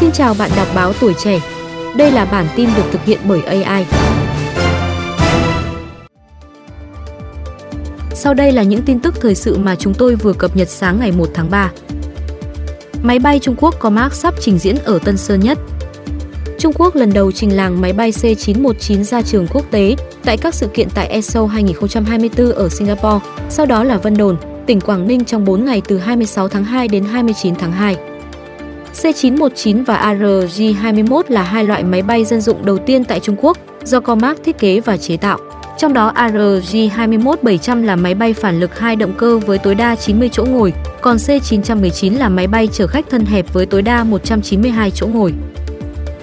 Xin chào bạn đọc báo tuổi trẻ. Đây là bản tin được thực hiện bởi AI. Sau đây là những tin tức thời sự mà chúng tôi vừa cập nhật sáng ngày 1 tháng 3. Máy bay Trung Quốc có Comac sắp trình diễn ở Tân Sơn Nhất. Trung Quốc lần đầu trình làng máy bay C919 ra trường quốc tế tại các sự kiện tại ESO 2024 ở Singapore, sau đó là Vân Đồn, tỉnh Quảng Ninh trong 4 ngày từ 26 tháng 2 đến 29 tháng 2. C919 và ARJ21 là hai loại máy bay dân dụng đầu tiên tại Trung Quốc do Comac thiết kế và chế tạo. Trong đó ARJ21-700 là máy bay phản lực hai động cơ với tối đa 90 chỗ ngồi, còn C919 là máy bay chở khách thân hẹp với tối đa 192 chỗ ngồi.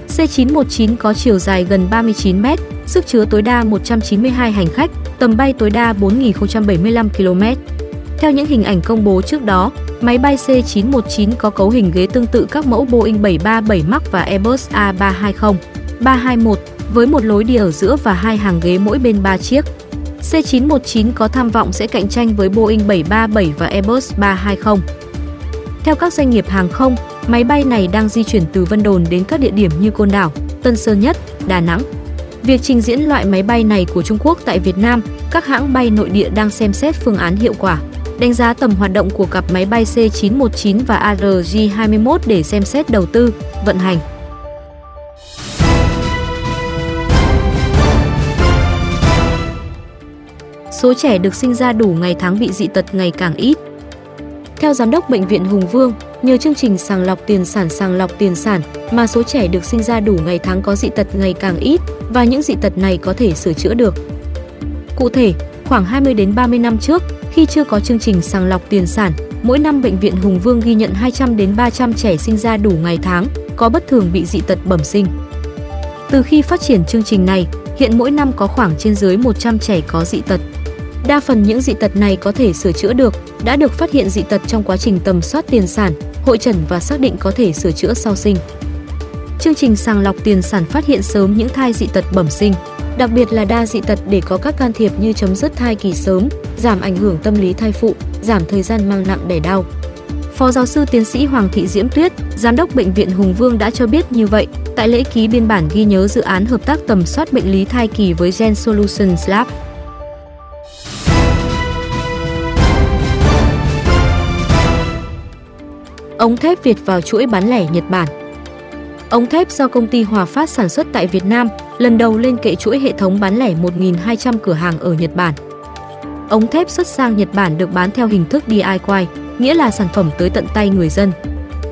C919 có chiều dài gần 39 m, sức chứa tối đa 192 hành khách, tầm bay tối đa 4.075 km. Theo những hình ảnh công bố trước đó, máy bay C919 có cấu hình ghế tương tự các mẫu Boeing 737 MAX và Airbus A320, 321 với một lối đi ở giữa và hai hàng ghế mỗi bên 3 chiếc. C919 có tham vọng sẽ cạnh tranh với Boeing 737 và Airbus 320. Theo các doanh nghiệp hàng không, máy bay này đang di chuyển từ Vân Đồn đến các địa điểm như Côn Đảo, Tân Sơn Nhất, Đà Nẵng. Việc trình diễn loại máy bay này của Trung Quốc tại Việt Nam, các hãng bay nội địa đang xem xét phương án hiệu quả, đánh giá tầm hoạt động của cặp máy bay C919 và ARJ21 để xem xét đầu tư, vận hành. Số trẻ được sinh ra đủ ngày tháng bị dị tật ngày càng ít. Theo giám đốc bệnh viện Hùng Vương, nhờ chương trình sàng lọc tiền sản sàng lọc tiền sản mà số trẻ được sinh ra đủ ngày tháng có dị tật ngày càng ít và những dị tật này có thể sửa chữa được. Cụ thể, khoảng 20 đến 30 năm trước, khi chưa có chương trình sàng lọc tiền sản, mỗi năm bệnh viện Hùng Vương ghi nhận 200 đến 300 trẻ sinh ra đủ ngày tháng, có bất thường bị dị tật bẩm sinh. Từ khi phát triển chương trình này, hiện mỗi năm có khoảng trên dưới 100 trẻ có dị tật. Đa phần những dị tật này có thể sửa chữa được, đã được phát hiện dị tật trong quá trình tầm soát tiền sản, hội trần và xác định có thể sửa chữa sau sinh. Chương trình sàng lọc tiền sản phát hiện sớm những thai dị tật bẩm sinh, đặc biệt là đa dị tật để có các can thiệp như chấm dứt thai kỳ sớm, giảm ảnh hưởng tâm lý thai phụ, giảm thời gian mang nặng đẻ đau. Phó giáo sư tiến sĩ Hoàng Thị Diễm Tuyết, giám đốc bệnh viện Hùng Vương đã cho biết như vậy tại lễ ký biên bản ghi nhớ dự án hợp tác tầm soát bệnh lý thai kỳ với Gen Solutions Lab. Ống thép Việt vào chuỗi bán lẻ Nhật Bản. Ống thép do công ty Hòa Phát sản xuất tại Việt Nam lần đầu lên kệ chuỗi hệ thống bán lẻ 1.200 cửa hàng ở Nhật Bản. Ống thép xuất sang Nhật Bản được bán theo hình thức DIY, nghĩa là sản phẩm tới tận tay người dân.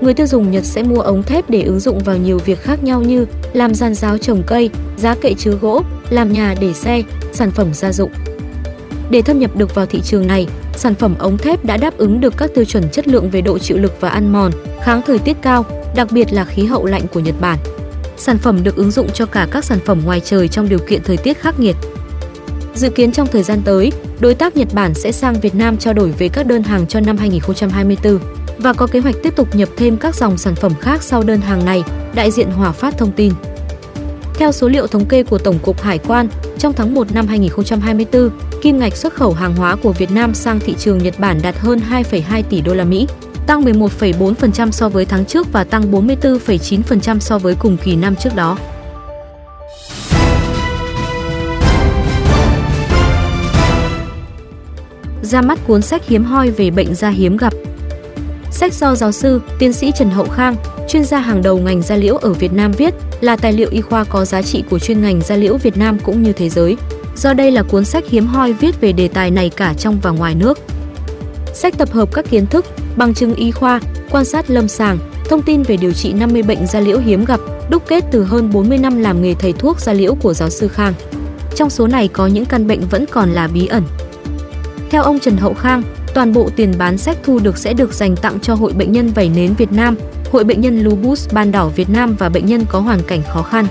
Người tiêu dùng Nhật sẽ mua ống thép để ứng dụng vào nhiều việc khác nhau như làm giàn giáo trồng cây, giá kệ chứa gỗ, làm nhà để xe, sản phẩm gia dụng. Để thâm nhập được vào thị trường này, sản phẩm ống thép đã đáp ứng được các tiêu chuẩn chất lượng về độ chịu lực và ăn mòn, kháng thời tiết cao, đặc biệt là khí hậu lạnh của Nhật Bản. Sản phẩm được ứng dụng cho cả các sản phẩm ngoài trời trong điều kiện thời tiết khắc nghiệt. Dự kiến trong thời gian tới, đối tác Nhật Bản sẽ sang Việt Nam trao đổi về các đơn hàng cho năm 2024 và có kế hoạch tiếp tục nhập thêm các dòng sản phẩm khác sau đơn hàng này, đại diện Hòa Phát thông tin. Theo số liệu thống kê của Tổng cục Hải quan, trong tháng 1 năm 2024, kim ngạch xuất khẩu hàng hóa của Việt Nam sang thị trường Nhật Bản đạt hơn 2,2 tỷ đô la Mỹ, tăng 11,4% so với tháng trước và tăng 44,9% so với cùng kỳ năm trước đó. Ra mắt cuốn sách hiếm hoi về bệnh da hiếm gặp. Sách do giáo sư, tiến sĩ Trần Hậu Khang, chuyên gia hàng đầu ngành da liễu ở Việt Nam viết, là tài liệu y khoa có giá trị của chuyên ngành da liễu Việt Nam cũng như thế giới. Do đây là cuốn sách hiếm hoi viết về đề tài này cả trong và ngoài nước. Sách tập hợp các kiến thức, bằng chứng y khoa, quan sát lâm sàng, thông tin về điều trị 50 bệnh da liễu hiếm gặp, đúc kết từ hơn 40 năm làm nghề thầy thuốc da liễu của giáo sư Khang. Trong số này có những căn bệnh vẫn còn là bí ẩn. Theo ông Trần Hậu Khang, toàn bộ tiền bán sách thu được sẽ được dành tặng cho Hội Bệnh nhân vẩy Nến Việt Nam, Hội Bệnh nhân Lupus Ban Đỏ Việt Nam và bệnh nhân có hoàn cảnh khó khăn.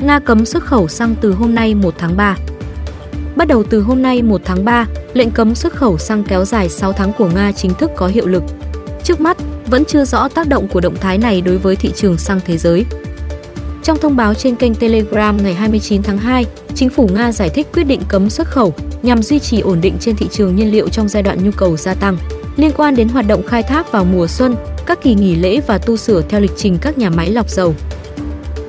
Nga cấm xuất khẩu xăng từ hôm nay 1 tháng 3. Bắt đầu từ hôm nay 1 tháng 3, lệnh cấm xuất khẩu xăng kéo dài 6 tháng của Nga chính thức có hiệu lực. Trước mắt, vẫn chưa rõ tác động của động thái này đối với thị trường xăng thế giới. Trong thông báo trên kênh Telegram ngày 29 tháng 2, chính phủ Nga giải thích quyết định cấm xuất khẩu nhằm duy trì ổn định trên thị trường nhiên liệu trong giai đoạn nhu cầu gia tăng. Liên quan đến hoạt động khai thác vào mùa xuân, các kỳ nghỉ lễ và tu sửa theo lịch trình các nhà máy lọc dầu.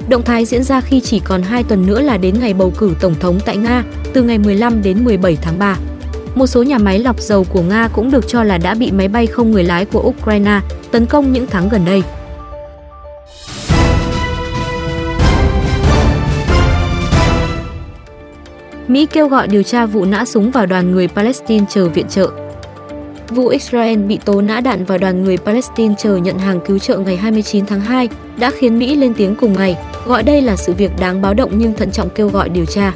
Động thái diễn ra khi chỉ còn 2 tuần nữa là đến ngày bầu cử tổng thống tại Nga, từ ngày 15 đến 17 tháng 3. Một số nhà máy lọc dầu của Nga cũng được cho là đã bị máy bay không người lái của Ukraine tấn công những tháng gần đây. Mỹ kêu gọi điều tra vụ nã súng vào đoàn người Palestine chờ viện trợ. Vụ Israel bị tố nã đạn vào đoàn người Palestine chờ nhận hàng cứu trợ ngày 29 tháng 2 đã khiến Mỹ lên tiếng cùng ngày, gọi đây là sự việc đáng báo động nhưng thận trọng kêu gọi điều tra.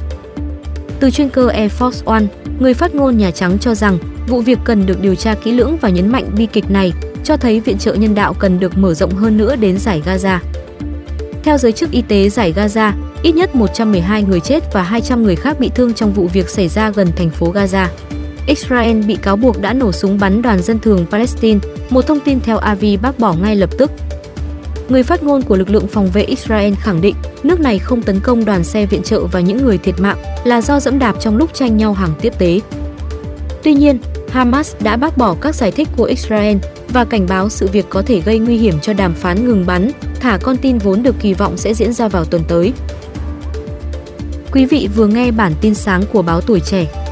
Từ chuyên cơ Air Force One, người phát ngôn Nhà Trắng cho rằng vụ việc cần được điều tra kỹ lưỡng và nhấn mạnh bi kịch này cho thấy viện trợ nhân đạo cần được mở rộng hơn nữa đến giải Gaza. Theo giới chức y tế giải Gaza, ít nhất 112 người chết và 200 người khác bị thương trong vụ việc xảy ra gần thành phố Gaza. Israel bị cáo buộc đã nổ súng bắn đoàn dân thường Palestine, một thông tin theo Avi bác bỏ ngay lập tức. Người phát ngôn của lực lượng phòng vệ Israel khẳng định nước này không tấn công đoàn xe viện trợ và những người thiệt mạng là do dẫm đạp trong lúc tranh nhau hàng tiếp tế. Tuy nhiên, Hamas đã bác bỏ các giải thích của Israel và cảnh báo sự việc có thể gây nguy hiểm cho đàm phán ngừng bắn, thả con tin vốn được kỳ vọng sẽ diễn ra vào tuần tới. Quý vị vừa nghe bản tin sáng của báo Tuổi Trẻ.